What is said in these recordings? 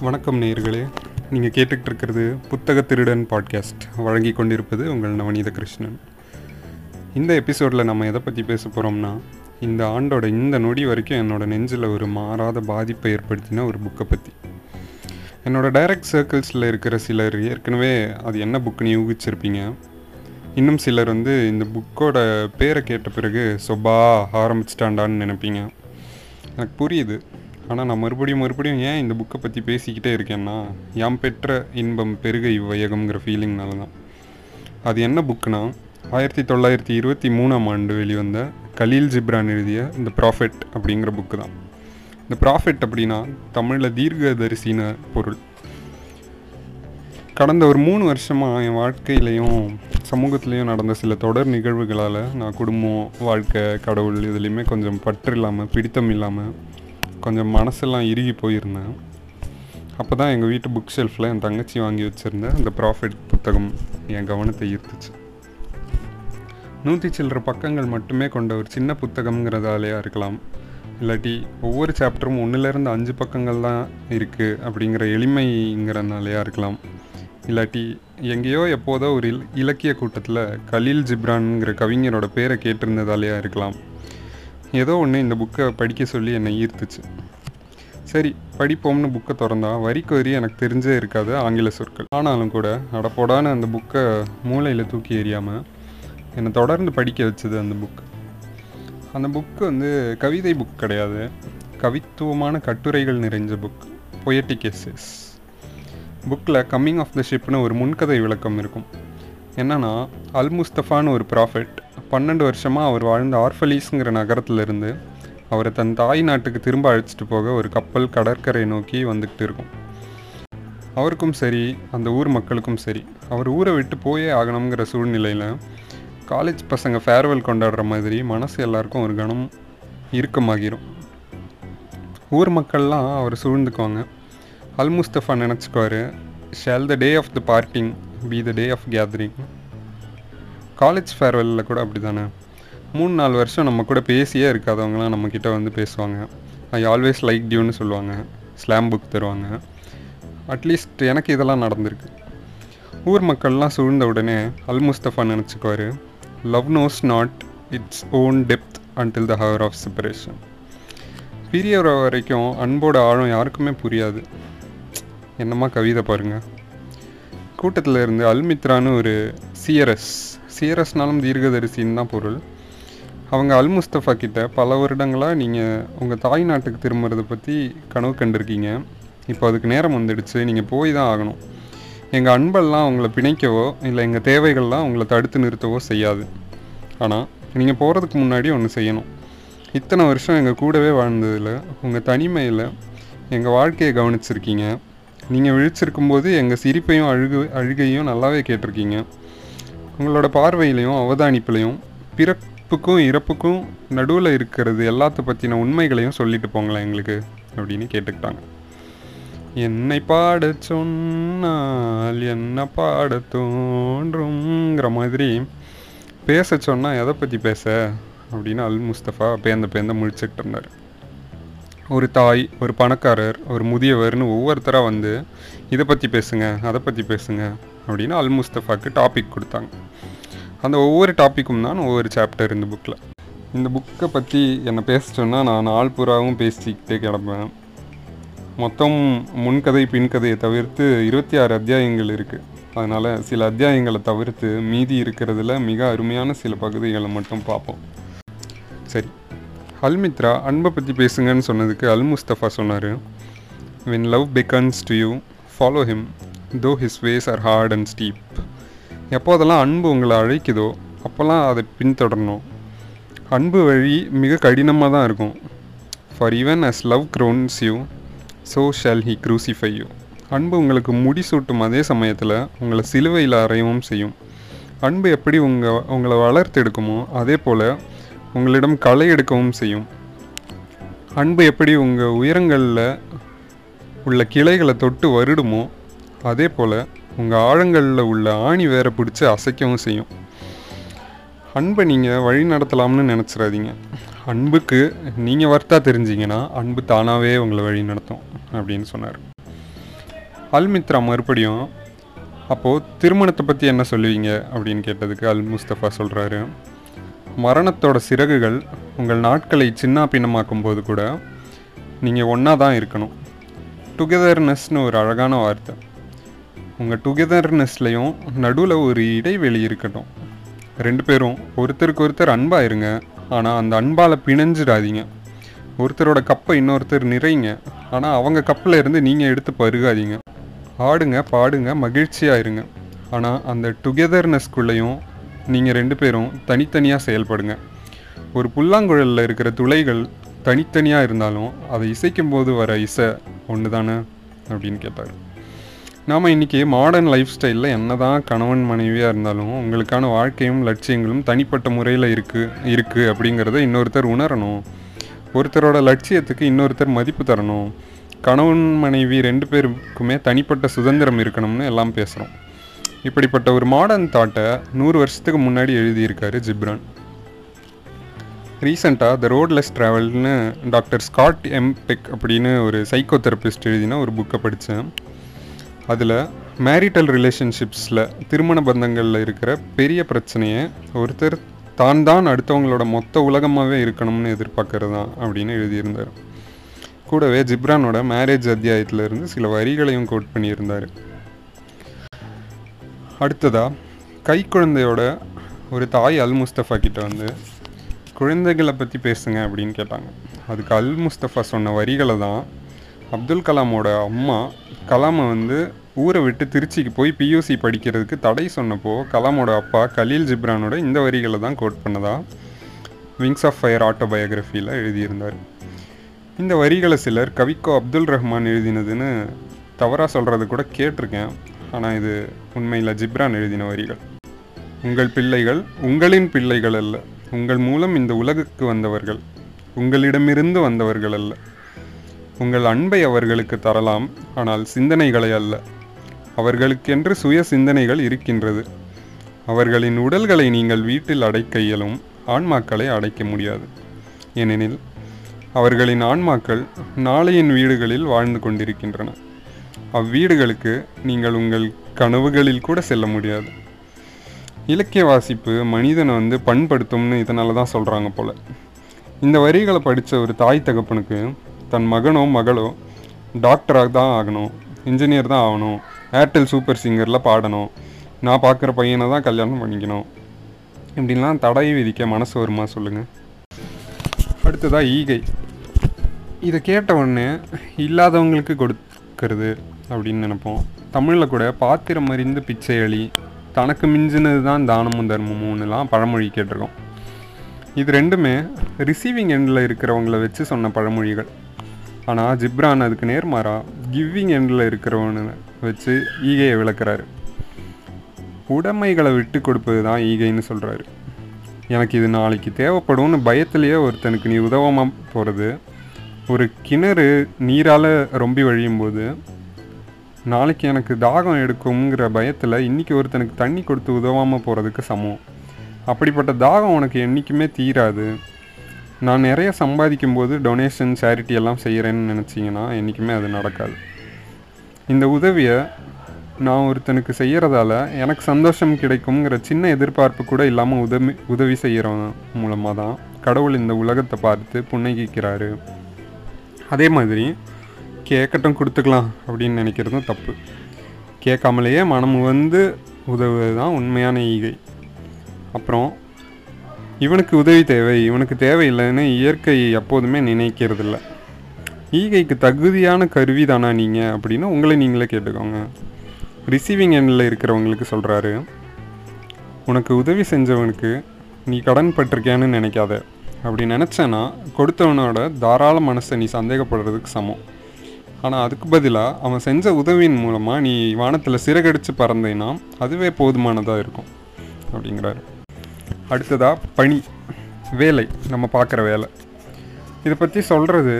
வணக்கம் நேயர்களே. நீங்கள் கேட்டுக்கிட்டு இருக்கிறது புத்தக திருடன் பாட்காஸ்ட் வழங்கி கொண்டிருப்பது உங்கள் நவநீத கிருஷ்ணன். இந்த எபிசோடில் நம்ம எதை பற்றி பேச போகிறோம்னா இந்த ஆண்டோட இந்த நொடி வரைக்கும் என்னோட நெஞ்சில் ஒரு மாறாத பாதிப்பை ஏற்படுத்தின ஒரு புக்கை பற்றி என்னோட டைரக்ட் சர்க்கிள்ஸில் இருக்கிற சிலர் ஏற்கனவே அது என்ன புக்குன்னு யூகிச்சிருப்பீங்க. இன்னும் சிலர் வந்து இந்த புக்கோட பேரை கேட்ட பிறகு சொபா ஆரம்பிச்சிட்டாண்டான்னு நினைப்பீங்க. எனக்கு புரியுது. ஆனால் நான் மறுபடியும் மறுபடியும் ஏன் இந்த புக்கை பற்றி பேசிக்கிட்டே இருக்கேன்னா யாம் பெற்ற இன்பம் பெருக இவ்வையகம்ங்கிற ஃபீலிங்னால தான் அது என்ன புக்குனா ஆயிரத்தி தொள்ளாயிரத்தி இருபத்தி மூணாம் ஆண்டு வெளிவந்த கலீல் ஜிப்ரான் எழுதிய இந்த ப்ராஃபெட் அப்படிங்கிற புக்கு தான் இந்த ப்ராஃபெட் அப்படின்னா தமிழில் தீர்க்கதரிசின பொருள். கடந்த ஒரு மூணு வருஷமாக என் வாழ்க்கையிலையும் சமூகத்துலேயும் நடந்த சில தொடர் நிகழ்வுகளால் நான் குடும்பம் வாழ்க்கை கடவுள் இதுலேயுமே கொஞ்சம் பற்று இல்லாமல் பிடித்தம் இல்லாமல் கொஞ்சம் மனசெல்லாம் இறுகி போயிருந்தேன். அப்போ தான் எங்கள் வீட்டு புக் ஷெல்ஃபில் என் தங்கச்சி வாங்கி வச்சுருந்த அந்த ப்ராஃபிட் புத்தகம் என் கவனத்தை ஈர்த்துச்சு. நூற்றி சில்லற பக்கங்கள் மட்டுமே கொண்ட ஒரு சின்ன புத்தகம்ங்கிறதாலேயா இருக்கலாம். இல்லாட்டி ஒவ்வொரு சாப்டரும் ஒன்றுலேருந்து அஞ்சு பக்கங்கள் தான் இருக்குது அப்படிங்கிற எளிமைங்கிறனாலையா இருக்கலாம். இல்லாட்டி எங்கேயோ எப்போதோ ஒரு இல் இலக்கிய கூட்டத்தில் கலீல் ஜிப்ரான்ங்கிற கவிஞரோட பேரை கேட்டிருந்ததாலேயா இருக்கலாம். ஏதோ ஒன்று இந்த புக்கை படிக்க சொல்லி என்னை ஈர்த்துச்சு. சரி படிப்போம்னு புக்கை திறந்தா வரிக்கு வரி எனக்கு தெரிஞ்சே இருக்காது ஆங்கில சொற்கள். ஆனாலும் கூட அடப்போடான அந்த புக்கை மூளையில் தூக்கி எறியாமல் என்னை தொடர்ந்து படிக்க வச்சது அந்த புக் அந்த புக்கு வந்து கவிதை புக் கிடையாது. கவித்துவமான கட்டுரைகள் நிறைஞ்ச புக் பொயட்டிக் எஸ்எஸ் புக்கில் கம்மிங் ஆஃப் த ஷிப்னு ஒரு முன்கதை விளக்கம் இருக்கும். என்னன்னா அல் முஸ்தஃபான்னு ஒரு ப்ராஃபெட் பன்னெண்டு வருஷமாக அவர் வாழ்ந்த ஆர்ஃபலீஸுங்கிற நகரத்துலேருந்து அவரை தன் தாய் நாட்டுக்கு திரும்ப அழைச்சிட்டு போக ஒரு கப்பல் கடற்கரை நோக்கி வந்துக்கிட்டு இருக்கும். அவருக்கும் சரி அந்த ஊர் மக்களுக்கும் சரி அவர் ஊரை விட்டு போயே ஆகணுங்கிற சூழ்நிலையில் காலேஜ் பசங்க ஃபேர்வெல் கொண்டாடுற மாதிரி மனசு எல்லாருக்கும் ஒரு கணம் இறுக்கமாகிரும். ஊர் மக்கள்லாம் அவர் சூழ்ந்துக்குவாங்க. Al Mustafa நினச்சிக்குவார் shall the day of the parting be the day of gathering college ஃபேர்வெல்லில் கூட அப்படி தானே மூணு நாலு வருஷம் நம்ம கூட பேசியே இருக்காதவங்களாம் நம்மக்கிட்ட வந்து பேசுவாங்க. ஐ ஆல்வேஸ் லைக் டியூன்னு சொல்லுவாங்க. ஸ்லாம் புக் தருவாங்க. அட்லீஸ்ட் எனக்கு இதெல்லாம் நடந்திருக்கு. ஊர் மக்கள்லாம் சூழ்ந்த உடனே Al Mustafa நினச்சிக்குவார் love knows not its own depth until the hour of separation பிரியற வரைக்கும் அன்போட ஆழம் யாருக்குமே புரியாது. என்னம்மா கவிதை பாருங்கள் கூட்டத்தில் இருந்து அல்மித்ரான்னு ஒரு சிஎர்எஸ் சீரஸ்னாலும் தீர்க்கதரிசின்னு தான் பொருள். அவங்க அல் முஸ்தஃபா கிட்ட பல வருடங்களாக நீங்கள் உங்கள் தாய் நாட்டுக்கு திரும்புறதை பற்றி கனவு கண்டிருக்கீங்க. இப்போ அதுக்கு நேரம் வந்துடுச்சு. நீங்கள் போய் தான் ஆகணும். எங்கள் அன்பெல்லாம் உங்களை பிணைக்கவோ இல்லை எங்கள் தேவைகள்லாம் உங்களை தடுத்து நிறுத்தவோ செய்யாது. ஆனால் நீங்கள் போகிறதுக்கு முன்னாடி ஒன்று செய்யணும். இத்தனை வருஷம் எங்கள் கூடவே வாழ்ந்ததில் உங்கள் தனிமையில் எங்கள் வாழ்க்கையை கவனிச்சிருக்கீங்க. நீங்கள் விழிச்சிருக்கும்போது எங்கள் சிரிப்பையும் அழுகு அழுகையும் நல்லாவே கேட்டிருக்கீங்க. உங்களோட பார்வையிலையும் அவதானிப்புலையும் பிறப்புக்கும் இறப்புக்கும் நடுவில் இருக்கிறது எல்லாத்த பற்றின உண்மைகளையும் சொல்லிட்டு போங்களேன் எங்களுக்கு அப்படின்னு கேட்டுக்கிட்டாங்க. என்னை பாட சொன்னால் என்ன பாட தோன்றுங்கிற மாதிரி பேச சொன்னால் எதை பற்றி பேச? அப்படின்னு அல் முஸ்தஃபா பேந்த பேந்த முழிச்சுக்கிட்டு இருந்தார். ஒரு தாய் ஒரு பணக்காரர் ஒரு முதியவர்னு ஒவ்வொருத்தராக வந்து இதை பற்றி பேசுங்க அதை பற்றி பேசுங்க அப்படின்னு அல் முஸ்தஃபாக்கு டாபிக் கொடுத்தாங்க. அந்த ஒவ்வொரு டாப்பிக்கும் தான் ஒவ்வொரு சாப்டர் இந்த புக்கில் இந்த புக்கை பற்றி என்னை பேசிட்டோன்னா நான் நாள் பூராவும் பேசிக்கிட்டே கிடப்பேன். மொத்தம் முன்கதை பின்கதையை தவிர்த்து இருபத்தி ஆறு அத்தியாயங்கள் இருக்குது அதனால் சில அத்தியாயங்களை தவிர்த்து மீதி இருக்கிறதுல மிக அருமையான சில பகுதிகளை மட்டும் பார்ப்போம். சரி. அல்மித்ரா அன்பை பற்றி பேசுங்கன்னு சொன்னதுக்கு அல் முஸ்தஃபா சொன்னார். When love beckons to you follow him though his ways are hard and steep எப்போதெல்லாம் அன்பு உங்களை அழைக்குதோ அப்போல்லாம் அதை பின்தொடரணும். அன்பு வழி மிக கடினமாக தான் இருக்கும். For even as love crowns you so shall he crucify you அன்பு உங்களுக்கு முடிசூட்டும் அதே சமயத்தில் உங்களை சிலுவையில் அறையவும் செய்யும். அன்பு எப்படி உங்கள் உங்களை வளர்த்து எடுக்குமோ அதே போல் உங்களிடம் களை எடுக்கவும் செய்யும். அன்பு எப்படி உங்கள் உயரங்களில் உள்ள கிளைகளை தொட்டு வருடுமோ அதே போல் உங்கள் ஆழங்களில் உள்ள ஆணி வேற பிடிச்சி அசைக்கவும் செய்யும். அன்பை நீங்கள் வழி நடத்தலாம்னு நினச்சிடாதீங்க. அன்புக்கு நீங்கள் வர்த்தா தெரிஞ்சிங்கன்னா அன்பு தானாகவே உங்களை வழி நடத்தும் அப்படின்னு சொன்னார். அல்மித்ரா மறுபடியும் அப்போது திருமணத்தை பற்றி என்ன சொல்லுவீங்க? அப்படின்னு கேட்டதுக்கு அல் முஸ்தஃபா சொல்கிறாரு மரணத்தோட சிறகுகள் உங்கள் நாட்களை சின்ன பின்னமாக்கும் போது கூட நீங்கள் ஒன்றா தான் இருக்கணும். டுகெதர்னஸ்னு ஒரு அழகான வார்த்தை. உங்கள் டுகெதர்னஸ்லையும் நடுவில் ஒரு இடைவெளி இருக்கட்டும். ரெண்டு பேரும் ஒருத்தருக்கு ஒருத்தர் அன்பாக இருங்க. ஆனால் அந்த அன்பால் பிணைஞ்சிடாதீங்க. ஒருத்தரோட கப்பை இன்னொருத்தர் நிறைங்க. ஆனால் அவங்க கப்பில் இருந்து நீங்கள் எடுத்து பருகாதீங்க. ஆடுங்க பாடுங்க மகிழ்ச்சியாக இருங்க. ஆனால் அந்த டுகெதர்னஸ்குள்ளேயும் நீங்கள் ரெண்டு பேரும் தனித்தனியாக செயல்படுங்க. ஒரு புல்லாங்குழலில் இருக்கிற துளைகள் தனித்தனியாக இருந்தாலும் அதை இசைக்கும் போது வர இசை ஒன்று தானே அப்படின்னு கேட்டார். நாம் இன்றைக்கி மாடர்ன் லைஃப் ஸ்டைலில் என்ன தான் கணவன் மனைவியாக இருந்தாலும் உங்களுக்கான வாழ்க்கையும் லட்சியங்களும் தனிப்பட்ட முறையில் இருக்குது இருக்குது அப்படிங்கிறத இன்னொருத்தர் உணரணும். ஒருத்தரோட லட்சியத்துக்கு இன்னொருத்தர் மதிப்பு தரணும். கணவன் மனைவி ரெண்டு பேருக்குமே தனிப்பட்ட சுதந்திரம் இருக்கணும்னு எல்லாம் பேசுகிறோம் இப்படிப்பட்ட ஒரு மாடர்ன் தாட்டை நூறு வருஷத்துக்கு முன்னாடி எழுதியிருக்காரு ஜிப்ரான். ரீசெண்டாக த ரோட்லெஸ் ட்ராவல்னு டாக்டர் ஸ்காட் எம்பெக் அப்படின்னு ஒரு சைக்கோ தெரப்பிஸ்ட் எழுதின ஒரு புக்கை படித்தேன் அதில் மேரிட்டல் ரிலேஷன்ஷிப்ஸில் திருமண பந்தங்களில் இருக்கிற பெரிய பிரச்சனையை ஒருத்தர் தான் தான் அடுத்தவங்களோட மொத்த உலகமாகவே இருக்கணும்னு எதிர்பார்க்கறது தான் அப்படின்னு எழுதியிருந்தார். கூடவே ஜிப்ரானோட மேரேஜ் அத்தியாயத்திலிருந்து சில வரிகளையும் கோட் பண்ணியிருந்தார். அடுத்ததாக கை குழந்தையோட ஒரு தாய் அல் முஸ்தஃபா கிட்ட வந்து குழந்தைகளை பற்றி பேசுங்க அப்படின்னு கேட்டாங்க. அதுக்கு அல் முஸ்தஃபா சொன்ன வரிகளை தான் அப்துல் கலாமோட அம்மா கலாமை வந்து ஊரை விட்டு திருச்சிக்கு போய் பியூசி படிக்கிறதுக்கு தடை சொன்னப்போ கலாமோட அப்பா கலீல் ஜிப்ரானோட இந்த வரிகளை தான் கோட் பண்ணதா? விங்ஸ் ஆஃப் ஃபயர் ஆட்டோபயோகிராஃபியில் எழுதியிருந்தார். இந்த வரிகளை சிலர் கவிக்கோ அப்துல் ரஹ்மான் எழுதினதுன்னு தவறாக சொல்கிறது கூட கேட்டிருக்கேன். ஆனால் இது உண்மையில் ஜிப்ரான் எழுதின வரிகள். உங்கள் பிள்ளைகள் உங்களின் பிள்ளைகள் அல்ல. உங்கள் மூலம் இந்த உலகுக்கு வந்தவர்கள். உங்களிடமிருந்து வந்தவர்கள் அல்ல. உங்கள் அன்பை அவர்களுக்கு தரலாம் ஆனால் சிந்தனைகளை அல்ல. அவர்களுக்கென்று சுய சிந்தனைகள் இருக்கின்றது. அவர்களின் உடல்களை நீங்கள் வீட்டில் அடைக்க இயலும் ஆன்மாக்களை அடைக்க முடியாது. ஏனெனில் அவர்களின் ஆன்மாக்கள் நாளையின் வீடுகளில் வாழ்ந்து கொண்டிருக்கின்றன. அவ்வீடுகளுக்கு நீங்கள் உங்கள் கனவுகளில் கூட செல்ல முடியாது. இலக்கிய வாசிப்பு மனிதனை வந்து பண்படுத்தும்னு இதனால தான் சொல்கிறாங்க போல். இந்த வரிகளை படித்த ஒரு தாய் தகப்பனுக்கு தன் மகனோ மகளோ டாக்டராக தான் ஆகணும் இன்ஜினியர் தான் ஆகணும் ஏர்டெல் சூப்பர் சிங்கரில் பாடணும் நான் பார்க்குற பையனை தான் கல்யாணம் பண்ணிக்கணும். இப்படின்லாம் தடை விதிக்க மனசு வருமா சொல்லுங்கள் அடுத்ததாக ஈகை. இதை கேட்ட உடனே இல்லாதவங்களுக்கு கொடுக்கறது அப்படின்னு நினைப்போம். தமிழில் கூட பாத்திரம் அறிந்து பிச்சை அழி தனக்கு மிஞ்சினது தான் தானமும் தர்மமும்னுலாம் பழமொழி கேட்டிருக்கோம். இது ரெண்டுமே ரிசீவிங் எண்டில் இருக்கிறவங்கள வச்சு சொன்ன பழமொழிகள். ஆனால் ஜிப்ரான் அதுக்கு நேர்மாறா கிவ்விங் எண்டில் இருக்கிறவனு வச்சு ஈகையை விளக்குறாரு. உடைமைகளை விட்டு கொடுப்பது தான் ஈகைன்னு சொல்கிறாரு எனக்கு இது நாளைக்கு தேவைப்படும்னு பயத்திலேயே ஒருத்தனுக்கு நீ உதவாமல் போகிறது ஒரு கிணறு நீரால் ரொம்பி வழியும் போது நாளைக்கு எனக்கு தாகம் எடுக்குங்கிற பயத்தில் இன்றைக்கி ஒருத்தனுக்கு தண்ணி கொடுத்து உதவாமல் போகிறதுக்கு சமம். அப்படிப்பட்ட தாகம் உனக்கு என்றைக்குமே தீராது. நான் நிறைய சம்பாதிக்கும் போது டொனேஷன் சேரிட்டி எல்லாம் செய்கிறேன்னு நினச்சிங்கன்னா என்றைக்குமே அது நடக்காது. இந்த உதவியை நான் ஒருத்தனுக்கு செய்கிறதால எனக்கு சந்தோஷம் கிடைக்குங்கிற சின்ன எதிர்பார்ப்பு கூட இல்லாமல் உதவி உதவி செய்கிறவன் மூலமாக தான் கடவுள் இந்த உலகத்தை பார்த்து புன்னகிக்கிறாரு. அதே மாதிரி கேட்கட்டும் கொடுத்துக்கலாம் அப்படின்னு நினைக்கிறதும் தப்பு. கேட்காமலேயே மனம் வந்து உதவுவது தான் உண்மையான ஈகை. அப்புறம் இவனுக்கு உதவி தேவை. இவனுக்கு தேவையில்லைன்னு இயற்கை எப்போதுமே நினைக்கிறதில்ல. ஈகைக்கு தகுதியான கருவி தானா நீங்கள் அப்படின்னு உங்களை நீங்களே கேட்டுக்கோங்க. ரிசீவிங் எண்ணில் இருக்கிறவங்களுக்கு சொல்கிறாரு உனக்கு உதவி செஞ்சவனுக்கு நீ கடன் பட்டிருக்கியான்னு நினைக்காத. அப்படி நினச்சேன்னா கொடுத்தவனோட தாராள மனசை நீ சந்தேகப்படுறதுக்கு சமம். ஆனால் அதுக்கு பதிலாக அவன் செஞ்ச உதவியின் மூலமாக நீ வானத்தில் சிறகடித்து பறந்தேன்னா அதுவே போதுமானதாக இருக்கும். அப்படிங்கிறாரு. அடுத்ததாக பணி வேலை நம்ம பார்க்குற வேலை. இதை பற்றி சொல்கிறது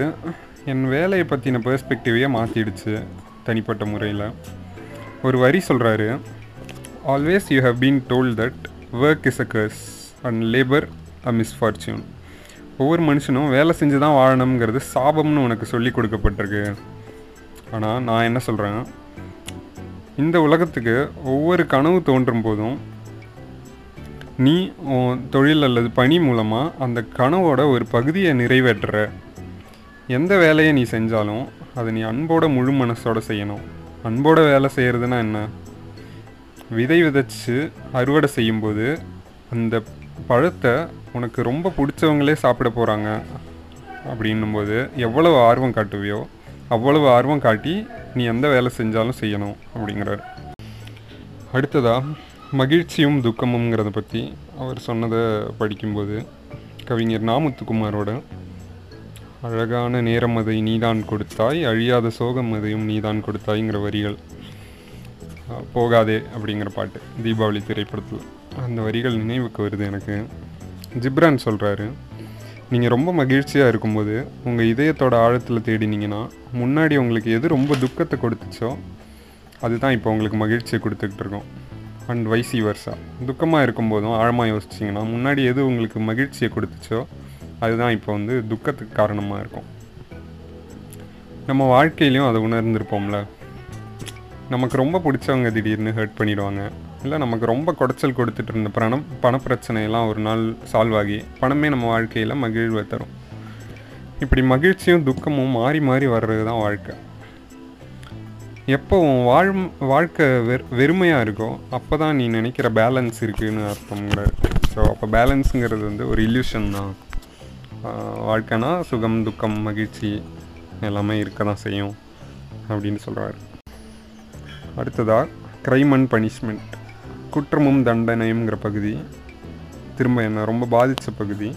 என் வேலையை பற்றின பெர்ஸ்பெக்டிவையே மாற்றிடுச்சு தனிப்பட்ட முறையில். ஒரு வரி சொல்கிறாரு always you have been told that work is a curse and labour a misfortune ஒவ்வொரு மனுஷனும் வேலை செஞ்சு தான் வாழணுங்கிறது சாபம்னு உனக்கு சொல்லி கொடுக்கப்பட்டிருக்கு. ஆனால் நான் என்ன சொல்கிறேன் இந்த உலகத்துக்கு ஒவ்வொரு கனவு தோன்றும் போதும் நீ உன் தொழில் அல்லது பணி மூலமாக அந்த கனவோட ஒரு பகுதியை நிறைவேற்றுற. எந்த வேலையை நீ செஞ்சாலும் அதை நீ அன்போட முழு மனசோட செய்யணும். அன்போட வேலை செய்கிறதுனா என்ன? விதை விதைச்சு அறுவடை செய்யும்போது அந்த பழத்தை உனக்கு ரொம்ப பிடிச்சவங்களே சாப்பிட போகிறாங்க அப்படின்னும்போது எவ்வளவு ஆர்வம் காட்டுவியோ அவ்வளவு ஆர்வம் காட்டி நீ எந்த வேலை செஞ்சாலும் செய்யணும் அப்படிங்கிறார். அடுத்ததாக மகிழ்ச்சியும் துக்கமுங்கிறத பற்றி அவர் சொன்னதை படிக்கும்போது கவிஞர் நாமுத்துக்குமாரோட அழகான நேரம் அதை நீதான் கொடுத்தாய் அழியாத சோகம் அதையும் நீதான் கொடுத்தாய்ங்கிற வரிகள் போகாதே அப்படிங்கிற பாட்டு தீபாவளி திரைப்படத்தில். அந்த வரிகள் நினைவுக்கு வருது எனக்கு. ஜிப்ரான் சொல்கிறாரு நீங்கள் ரொம்ப மகிழ்ச்சியாக இருக்கும்போது உங்கள் இதயத்தோட ஆழத்தில் தேடினீங்கன்னா முன்னாடி உங்களுக்கு எது ரொம்ப துக்கத்தை கொடுத்துச்சோ அதுதான் இப்போ உங்களுக்கு மகிழ்ச்சியை கொடுத்துக்கிட்டு இருக்கோம். அண்ட் வைசி வர்ஸா துக்கமாக இருக்கும்போதும் ஆழமாக யோசிச்சிங்கன்னா முன்னாடி எது உங்களுக்கு மகிழ்ச்சியை கொடுத்துச்சோ அதுதான் இப்போ வந்து துக்கத்துக்கு காரணமாக இருக்கும். நம்ம வாழ்க்கையிலையும் அதை உணர்ந்திருப்போம்ல. நமக்கு ரொம்ப பிடிச்சவங்க திடீர்னு ஹர்ட் பண்ணிடுவாங்க. இல்லை நமக்கு ரொம்ப குடைச்சல் கொடுத்துட்டு இருந்த பணம் பணப்பிரச்சனையெல்லாம் ஒரு நாள் சால்வ் ஆகி பணமே நம்ம வாழ்க்கையில் மகிழ்வை தரும். இப்படி மகிழ்ச்சியும் துக்கமும் மாறி மாறி வர்றது தான் வாழ்க்கை. எப்போ உன் வாழ் வாழ்க்கை வெறு வெறுமையாக இருக்கோ அப்போ தான் நீ நினைக்கிற பேலன்ஸ் இருக்குதுன்னு அர்த்தம்ங்கிறார் ஸோ அப்போ பேலன்ஸுங்கிறது வந்து ஒரு இல்யூஷன் தான். வாழ்க்கைனா சுகம் துக்கம் மகிழ்ச்சி எல்லாமே இருக்க தான் செய்யும் அப்படின்னு சொல்கிறாரு அடுத்ததாக க்ரைம் அண்ட் பனிஷ்மெண்ட் குற்றமும் தண்டனையுங்கிற பகுதி. திரும்ப என்ன ரொம்ப பாதித்த பகுதி.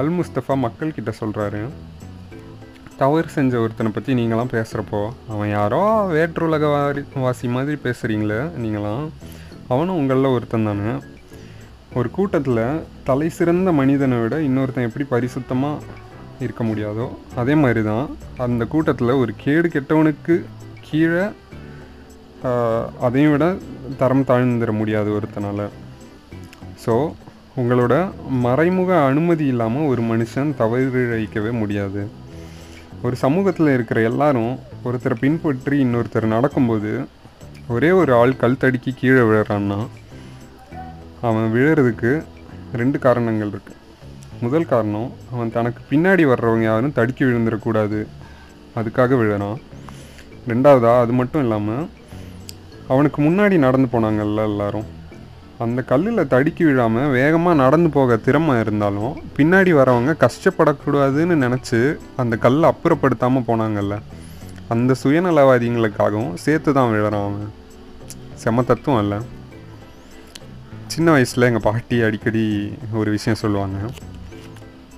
அல் முஸ்தஃபா மக்கள்கிட்ட சொல்கிறாரு தவறு செஞ்ச ஒருத்தனை பற்றி நீங்களாம் பேசுகிறப்போ அவன் யாரோ வேற்றுலக வாரி வாசி மாதிரி பேசுகிறீங்களே நீங்களாம். அவனும் உங்களில் ஒருத்தன் தானே. ஒரு கூட்டத்தில் தலை சிறந்த மனிதனை விட இன்னொருத்தன் எப்படி பரிசுத்தமாக இருக்க முடியாதோ அதே மாதிரி தான் அந்த கூட்டத்தில் ஒரு கேடு கெட்டவனுக்கு கீழே அதையும் விட தரம் தாழ்ந்துட முடியாது ஒருத்தனால். ஸோ உங்களோட மறைமுக அனுமதி இல்லாமல் ஒரு மனுஷன் தவறு இழைக்கவே முடியாது. ஒரு சமூகத்தில் இருக்கிற எல்லாரும் ஒருத்தரை பின்பற்றி இன்னொருத்தர் நடக்கும்போது ஒரே ஒரு ஆள் கல் தடுக்கி கீழே விழுறான்னா அவன் விழுறதுக்கு ரெண்டு காரணங்கள் இருக்குது முதல் காரணம் அவன் தனக்கு பின்னாடி வர்றவங்க யாரும் தடுக்கி விழுந்துடக்கூடாது. அதுக்காக விழுறான். ரெண்டாவதா அது மட்டும் இல்லாமல் அவனுக்கு முன்னாடி நடந்து போனாங்கல்ல எல்லாரும். அந்த கல்லில் தடுக்கி விழாமல் வேகமாக நடந்து போக திறமை இருந்தாலும் பின்னாடி வரவங்க கஷ்டப்படக்கூடாதுன்னு நினச்சி அந்த கல்லை அப்புறப்படுத்தாமல் போனாங்கல்ல. அந்த சுயநலவாதிகளுக்காகவும் சேர்த்து தான் விழுறான் அவன் செம தத்துவம் இல்லை. சின்ன வயசில் எங்கள் பாட்டி அடிக்கடி ஒரு விஷயம் சொல்லுவாங்க.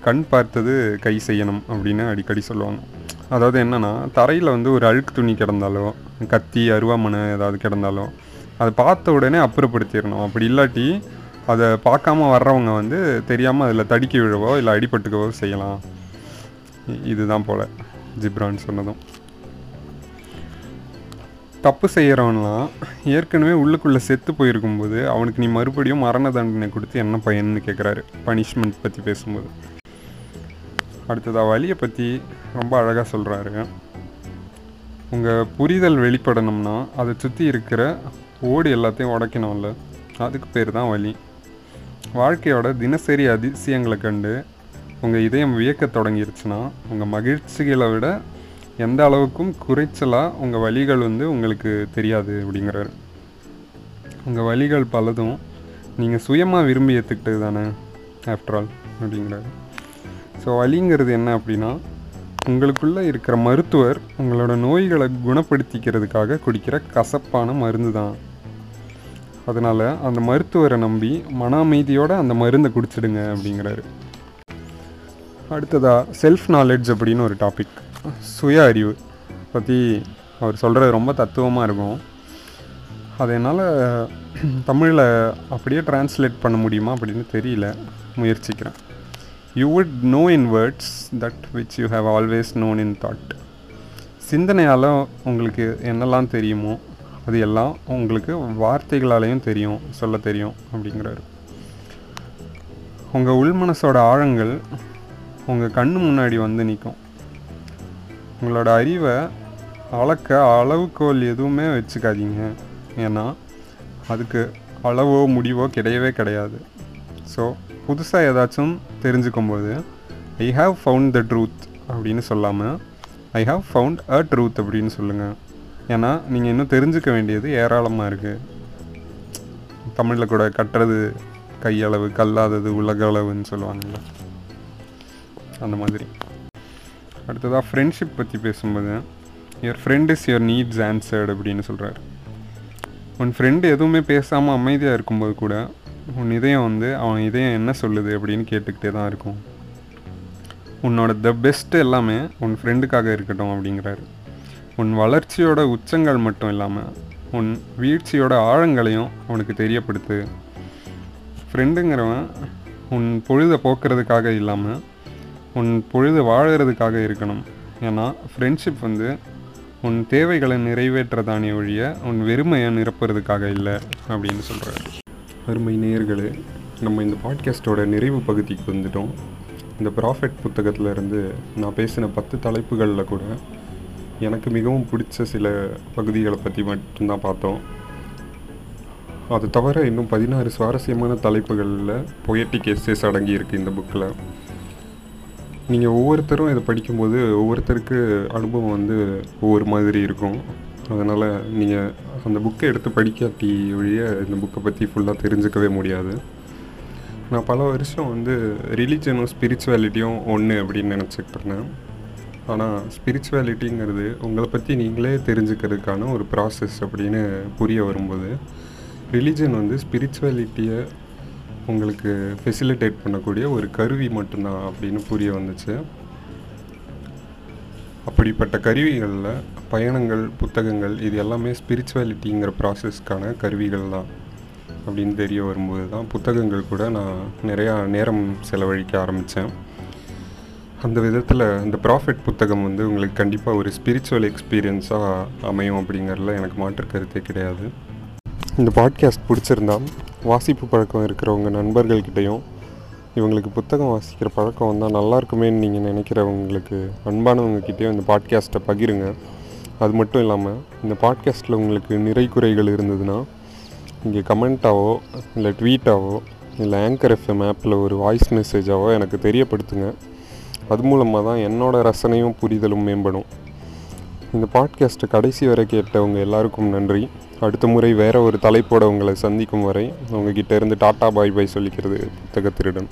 கண் பார்த்தது கை செய்யணும் அப்படின்னு அடிக்கடி சொல்லுவாங்க. அதாவது என்னென்னா தரையில் வந்து ஒரு அழுக்கு துணி கிடந்தாலோ கத்தி அருவாமனை ஏதாவது கிடந்தாலோ அதை பார்த்த உடனே அப்புறப்படுத்திடணும். அப்படி இல்லாட்டி அதை பார்க்காம வர்றவங்க வந்து தெரியாமல் அதில் தடுக்கி விழவோ இல்லை அடிபட்டுக்கவோ செய்யலாம். இதுதான் போல் ஜிப்ரான் சொன்னதும். தப்பு செய்கிறவன்லாம் ஏற்கனவே உள்ளுக்குள்ளே செத்து போயிருக்கும்போது அவனுக்கு நீ மறுபடியும் மரண தண்டனை கொடுத்து என்ன பயன்னு கேட்குறாரு பனிஷ்மெண்ட் பற்றி பேசும்போது. அடுத்ததாக வழியை பற்றி ரொம்ப அழகாக சொல்கிறாரு உங்கள் புரிதல் வெளிப்படணும்னா அதை சுற்றி இருக்கிற ஓடி எல்லாத்தையும் உடைக்கணும்ல. அதுக்கு பேர் தான் வலி. வாழ்க்கையோட தினசரி அதிசயங்களை கண்டு உங்கள் இதயம் வியக்க தொடங்கிருச்சுன்னா உங்கள் மகிழ்ச்சிகளை விட எந்த அளவுக்கும் குறைச்சலாக உங்கள் வலிகள் வந்து உங்களுக்கு தெரியாது அப்படிங்கிறாரு. உங்கள் வலிகள் பலதும் நீங்கள் சுயமாக விரும்பி ஏற்றுக்கிட்டது தானே ஆஃப்டர் ஆல் அப்படிங்கிறாரு. ஸோ வலிங்கிறது என்ன அப்படின்னா உங்களுக்குள்ளே இருக்கிற மருத்துவர் உங்களோட நோய்களை குணப்படுத்திக்கிறதுக்காக குடிக்கிற கசப்பான மருந்து தான் அதனால் அந்த மருத்துவரை நம்பி மன அமைதியோடு அந்த மருந்தை குடிச்சிடுங்க அப்படிங்கிறாரு. அடுத்ததாக செல்ஃப் நாலெட்ஜ் அப்படின்னு ஒரு டாபிக் சுய அறிவு பற்றி அவர் சொல்கிறது ரொம்ப தத்துவமாக இருக்கும். அது என்னால் தமிழில் அப்படியே டிரான்ஸ்லேட் பண்ண முடியுமா அப்படின்னு தெரியல. முயற்சிக்கிறேன். You would know in words that which you have always known in thought சிந்தனையால் உங்களுக்கு என்னெல்லாம் தெரியுமோ அது எல்லாம் உங்களுக்கு வார்த்தைகளாலேயும் தெரியும் சொல்ல தெரியும் அப்படிங்கிறாரு. உங்கள் உள்மனசோட ஆழங்கள் உங்கள் கண்ணு முன்னாடி வந்து நிற்கும் உங்களோட அறிவை அளக்க அளவுக்கோல் எதுவுமே வச்சுக்காதீங்க. ஏன்னா அதுக்கு அளவோ முடிவோ கிடையவே கிடையாது. ஸோ புதுசாக ஏதாச்சும் தெரிஞ்சுக்கும் போது I have found the truth அப்படின்னு சொல்லாமல் I have found a truth அப்படின்னு சொல்லுங்கள் ஏன்னா நீங்கள் இன்னும் தெரிஞ்சுக்க வேண்டியது ஏராளமாக இருக்குது தமிழில் கூட கட்டுறது கையளவு கல்லாதது உலக அளவுன்னு சொல்லுவாங்கள்ல அந்த மாதிரி. அடுத்ததாக ஃப்ரெண்ட்ஷிப் பற்றி பேசும்போது your friend is your needs answered அப்படின்னு சொல்கிறார் உன் ஃப்ரெண்டு எதுவுமே பேசாமல் அமைதியாக இருக்கும்போது கூட உன் இதயம் வந்து அவன் இதயம் என்ன சொல்லுது அப்படின்னு கேட்டுக்கிட்டே தான் இருக்கும். உன்னோட த பெஸ்ட் எல்லாமே உன் ஃப்ரெண்டுக்காக இருக்கட்டும் அப்படிங்கிறாரு. உன் வளர்ச்சியோட உச்சங்கள் மட்டும் இல்லாமல் உன் வீழ்ச்சியோட ஆழங்களையும் அவனுக்கு தெரியப்படுத்து. ஃப்ரெண்டுங்கிறவன் உன் பொழுதை போக்குறதுக்காக இல்லாமல் உன் பொழுது வாழறதுக்காக இருக்கணும். ஏன்னா ஃப்ரெண்ட்ஷிப் வந்து உன் தேவைகளை நிறைவேற்றதானே ஒழிய உன் வெறுமையை நிரப்புறதுக்காக இல்லை அப்படின்னு சொல்கிறாரு அருமை நேயர்களே நம்ம இந்த பாட்காஸ்ட்டோட நிறைவு பகுதிக்கு வந்துட்டோம். இந்த ப்ராஃபிட் புத்தகத்தில் இருந்து நான் பேசின பத்து தலைப்புகளில் கூட எனக்கு மிகவும் பிடிச்ச சில பகுதிகளை பற்றி மட்டும்தான் பார்த்தோம். அது தவிர இன்னும் பதினாறு சுவாரஸ்யமான தலைப்புகளில் பொயட்டிக் எஸ்ஸேஸ் அடங்கியிருக்கு இந்த புக்கில் நீங்கள் ஒவ்வொருத்தரும் இதை படிக்கும்போது ஒவ்வொருத்தருக்கு அனுபவம் வந்து ஒவ்வொரு மாதிரி இருக்கும். அதனால் நீங்கள் அந்த புக்கை எடுத்து படிக்காட்டி ஒழிய இந்த புக்கை பற்றி ஃபுல்லாக தெரிஞ்சுக்கவே முடியாது. நான் பல வருஷம் வந்து ரிலீஜனும் ஸ்பிரிச்சுவாலிட்டியும் ஒன்று அப்படின்னு நினச்சிக்கிட்டு இருந்தேன். ஆனால் ஸ்பிரிச்சுவாலிட்டிங்கிறது உங்களை பற்றி நீங்களே தெரிஞ்சுக்கிறதுக்கான ஒரு ப்ராசஸ் அப்படின்னு புரிய வரும்போது ரிலீஜன் வந்து ஸ்பிரிச்சுவாலிட்டியை உங்களுக்கு ஃபெசிலிட்டேட் பண்ணக்கூடிய ஒரு கருவி மட்டும்தான் அப்படின்னு புரிய வந்துச்சு. அப்படிப்பட்ட கருவிகளில் பயணங்கள் புத்தகங்கள் இது எல்லாமே ஸ்பிரிச்சுவாலிட்டிங்கிற ப்ராசஸ்க்கான கருவிகள் தான் அப்படின்னு தெரிய வரும்போது தான் புத்தகங்கள் கூட நான் நிறையா நேரம் செலவழிக்க ஆரம்பித்தேன் அந்த விதத்தில் இந்த ப்ராஃபிட் புத்தகம் வந்து உங்களுக்கு கண்டிப்பாக ஒரு ஸ்பிரிச்சுவல் எக்ஸ்பீரியன்ஸாக அமையும் அப்படிங்கிறதுல எனக்கு மாற்று கருத்தே கிடையாது. இந்த பாட்காஸ்ட் பிடிச்சிருந்தா வாசிப்பு பழக்கம் இருக்கிறவங்க நண்பர்கள்கிட்டையும் இவங்களுக்கு புத்தகம் வாசிக்கிற பழக்கம் வந்தால் நல்லா இருக்குமேன்னு நீங்கள் நினைக்கிறவங்களுக்கு அன்பானவங்கக்கிட்டேயும் இந்த பாட்காஸ்ட்டை பகிருங்க. அது மட்டும் இல்லாமல் இந்த பாட்காஸ்ட்டில் உங்களுக்கு நிறை குறைகள் இருந்ததுன்னா இங்கே கமெண்ட்டாவோ இல்லை ட்வீட்டாவோ இல்லை ஆங்கர் எஃப்எம் ஆப்பில் ஒரு வாய்ஸ் மெசேஜாவோ எனக்கு தெரியப்படுத்துங்க. அது மூலமாக தான் என்னோடய ரசனையும் புரிதலும் மேம்படும். இந்த பாட்காஸ்ட்டை கடைசி வரை கேட்டவங்க எல்லாருக்கும் நன்றி. அடுத்த முறை வேறு ஒரு தலைப்போட உங்களை சந்திக்கும் வரை உங்ககிட்ட இருந்து டாட்டா பாய் பாய் சொல்லிக்கிறது புத்தக திருடன்